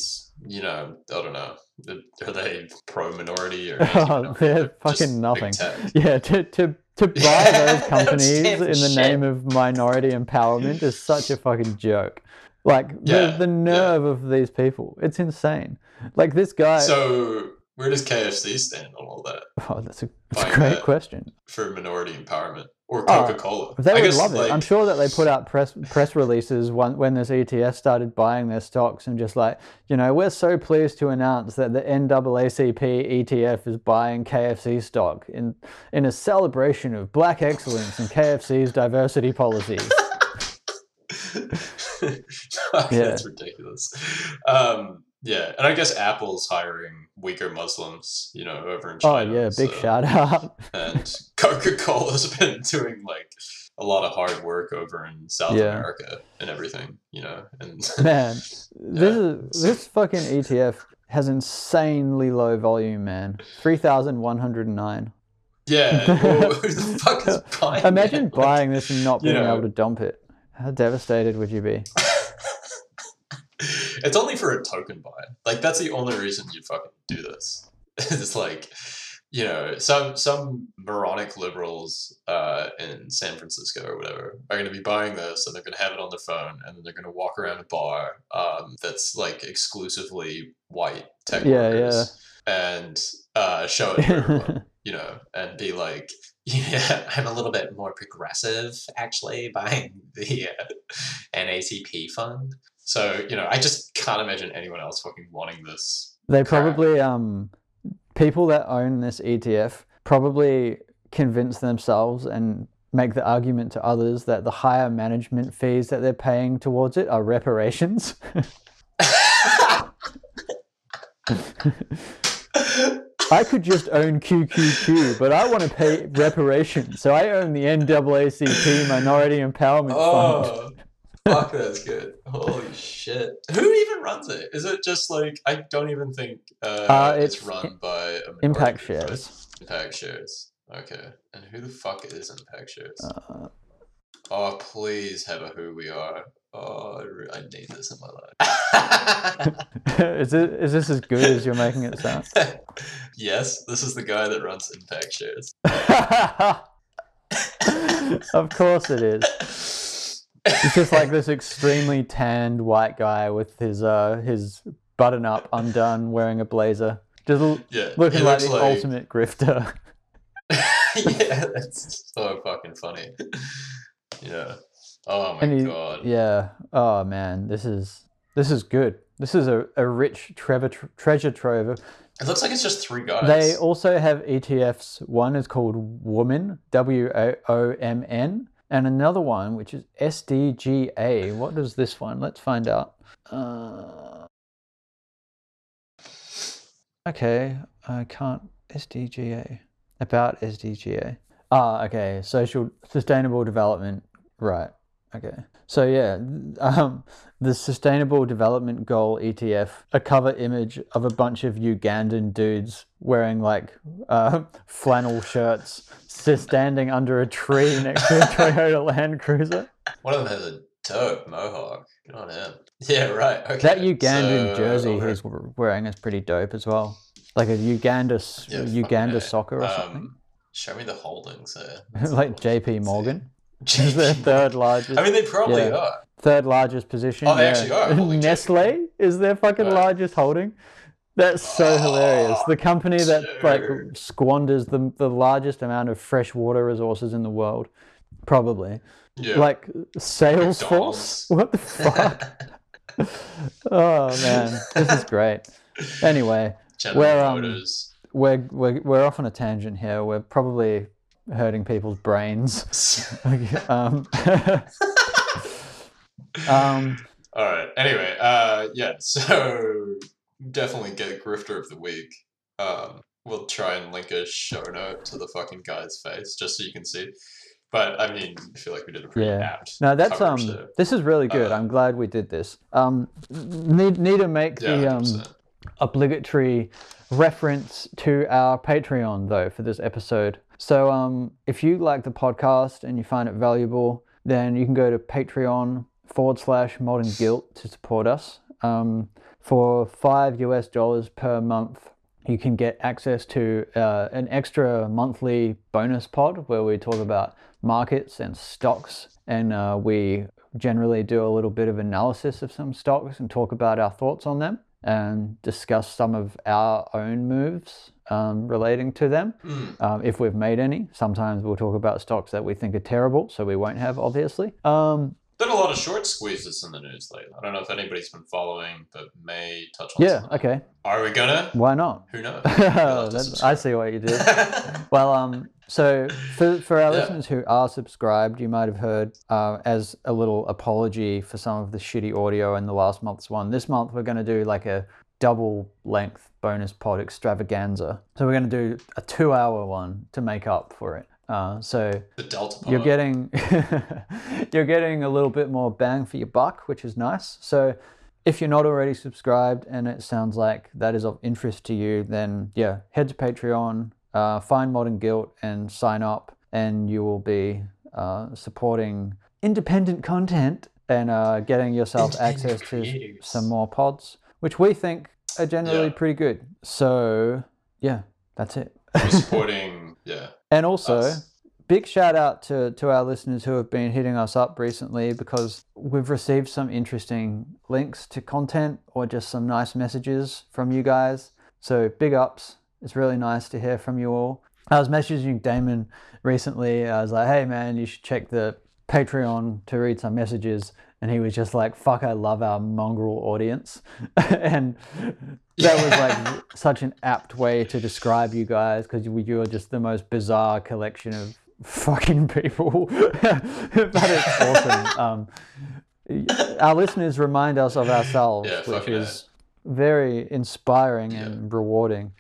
you know, I don't know, are they pro minority or oh, anti-minority? they're They're fucking nothing. Yeah, to, to, to buy those companies in the shit. name of minority empowerment is such a fucking joke. Like Yeah, the, the nerve of these people, it's insane. Like this guy. So where does KFC stand on all that oh, that's a, that's a great that. question. for minority empowerment or Oh, Coca Cola? They would love it. I'm sure that they put out press press releases when, when this ETF started buying their stocks and just like, you know, we're so pleased to announce that the NAACP ETF is buying KFC stock in in a celebration of black excellence and KFC's diversity policies. That's ridiculous. Um, yeah, and I guess Apple's hiring Uyghur Muslims, you know, over in oh, China. Oh yeah, big so- shout out. And Coca Cola's been doing like a lot of hard work over in South Yeah. America and everything, you know. And Man, this is this fucking ETF has insanely low volume, man. Three thousand one hundred nine. yeah, well, who the fuck is buying? Imagine it? Buying this and not you being know. able to dump it. How devastated would you be? It's only for a token buy. Like that's the only reason you fucking do this. it's like you know, some some moronic liberals uh, in San Francisco or whatever are going to be buying this and they're going to have it on their phone and then they're going to walk around a bar um, that's like exclusively white tech Yeah, workers and uh, show it to everyone, you know, and be like, yeah, I'm a little bit more progressive actually buying the uh, NACP fund. So you know, I just can't imagine anyone else fucking wanting this. They crap. probably um people that own this ETF probably convince themselves and make the argument to others that the higher management fees that they're paying towards it are reparations. I could just own QQQ, but I want to pay reparations, so I own the NAACP Minority Empowerment Fund. Fuck, that's good. Holy shit. Who even runs it? Is it just like, I don't even think uh, Uh, it's, it's run by a Impact group, right? shares. Impact shares. Okay. And who the fuck is Impact shares? Uh, oh, please have a who we are. Oh, I need this in my life. is it is this as good as you're making it sound? yes, this is the guy that runs Impact shares. of course it is. It's just like this extremely tanned white guy with his uh his button up undone, wearing a blazer, just l- Yeah, looking like the ultimate grifter. yeah, that's so fucking funny. Yeah. Oh my he- god. Yeah. Oh man, this is this is good. This is a, a rich trevor, treasure trove. It looks like it's just three guys. They also have ETFs. One is called Woman, W O O M N, and another one which is SDGA. What is this one? Let's find out. Uh, okay, I can't. SDGA. About SDGA. Ah, okay. Social Sustainable Development. Right. Okay. So yeah, um, the Sustainable Development Goal ETF, a cover image of a bunch of Ugandan dudes wearing like uh, flannel shirts, just standing under a tree next to a Toyota Land Cruiser. One of them has a dope mohawk. Good on him. Yeah, right. Okay. That Ugandan so- jersey he's wearing is pretty dope as well, like a Uganda Yeah, Uganda soccer or something, Um, show me the holdings there. like J.P. Morgan. JP Is their third largest. I mean, they probably Yeah. are. third largest position. Oh, they yeah. actually are. Holy Nestle is their fucking Right. largest holding. That's so hilarious. The company that like squanders the the largest amount of fresh water resources in the world, probably. Yeah. Like Salesforce. McDonald's. What the fuck? oh man, this is great. Anyway, General where, um, we're we're we're off on a tangent here. We're probably hurting people's brains. um, um, All right. Anyway, uh, yeah. So definitely get grifter of the week. Um, we'll try and link a show note to the fucking guy's face just so you can see. But I mean, I feel like we did a pretty Yeah. apt. No, that's um. there. This is really good. Uh, I'm glad we did this. Um, need need to make Yeah, the um 100%. obligatory reference to our Patreon though for this episode. So um, if you like the podcast and you find it valuable, then you can go to Patreon forward slash Modern Guilt to support us. Um, for five US dollars per month, you can get access to uh, an extra monthly bonus pod where we talk about markets and stocks, and uh, we generally do a little bit of analysis of some stocks and talk about our thoughts on them and discuss some of our own moves um, relating to them Mm. um, if we've made any. Sometimes we'll talk about stocks that we think are terrible, so we won't have, obviously. Um, Been a lot of short squeezes in the news lately. I don't know if anybody's been following, but may touch on. yeah, some. okay. Are we gonna? Why not? Who knows? You'll have to That- I see what you did. Well, um, so for, for our Yeah. listeners who are subscribed, you might have heard uh, as a little apology for some of the shitty audio in the last month's one. This month we're going to do like a double length bonus pod extravaganza. So we're going to do a two hour one to make up for it. Uh, so the Delta pod. you're getting you're getting a little bit more bang for your buck, which is nice. So if you're not already subscribed and it sounds like that is of interest to you, then yeah, head to Patreon, uh, find Modern Guilt, and sign up, and you will be uh, supporting independent content and uh, getting yourself access to some more pods, which we think are generally Yeah. pretty good. So yeah, that's it. supporting. yeah. And also, us. big shout out to, to our listeners who have been hitting us up recently because we've received some interesting links to content or just some nice messages from you guys. So big ups. It's really nice to hear from you all. I was messaging Damon recently. I was like, hey man, you should check the Patreon to read some messages. And he was just like, fuck, I love our mongrel audience. and that was like such an apt way to describe you guys because you're just the most bizarre collection of fucking people. but it's awesome. Um, our listeners remind us of ourselves, Yeah, which is very inspiring and rewarding.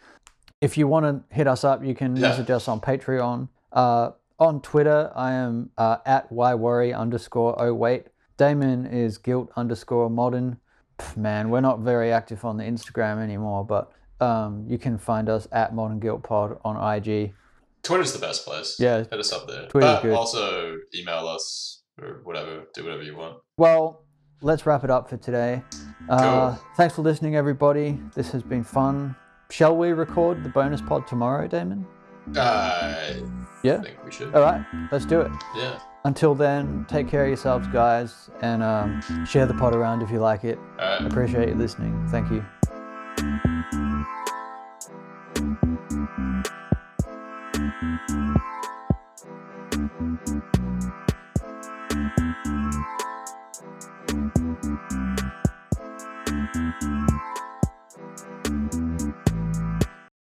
If you want to hit us up, you can Yeah. message us on Patreon. Uh, on Twitter, I am uh, at yworry underscore oh wait. Damon is guilt underscore modern. Pff, man, we're not very active on the Instagram anymore, but um, you can find us at Modern Guilt Pod on IG. Twitter's the best place. Yeah. Hit us up there. Twitter's but good. also email us or whatever. Do whatever you want. Well, let's wrap it up for today. Uh, Cool. Thanks for listening, everybody. This has been fun. Shall we record the bonus pod tomorrow, Damon? I Yeah. think we should. All right, let's do it. Yeah. Until then, take care of yourselves, guys, and um, share the pod around if you like it. Right. Appreciate you listening. Thank you.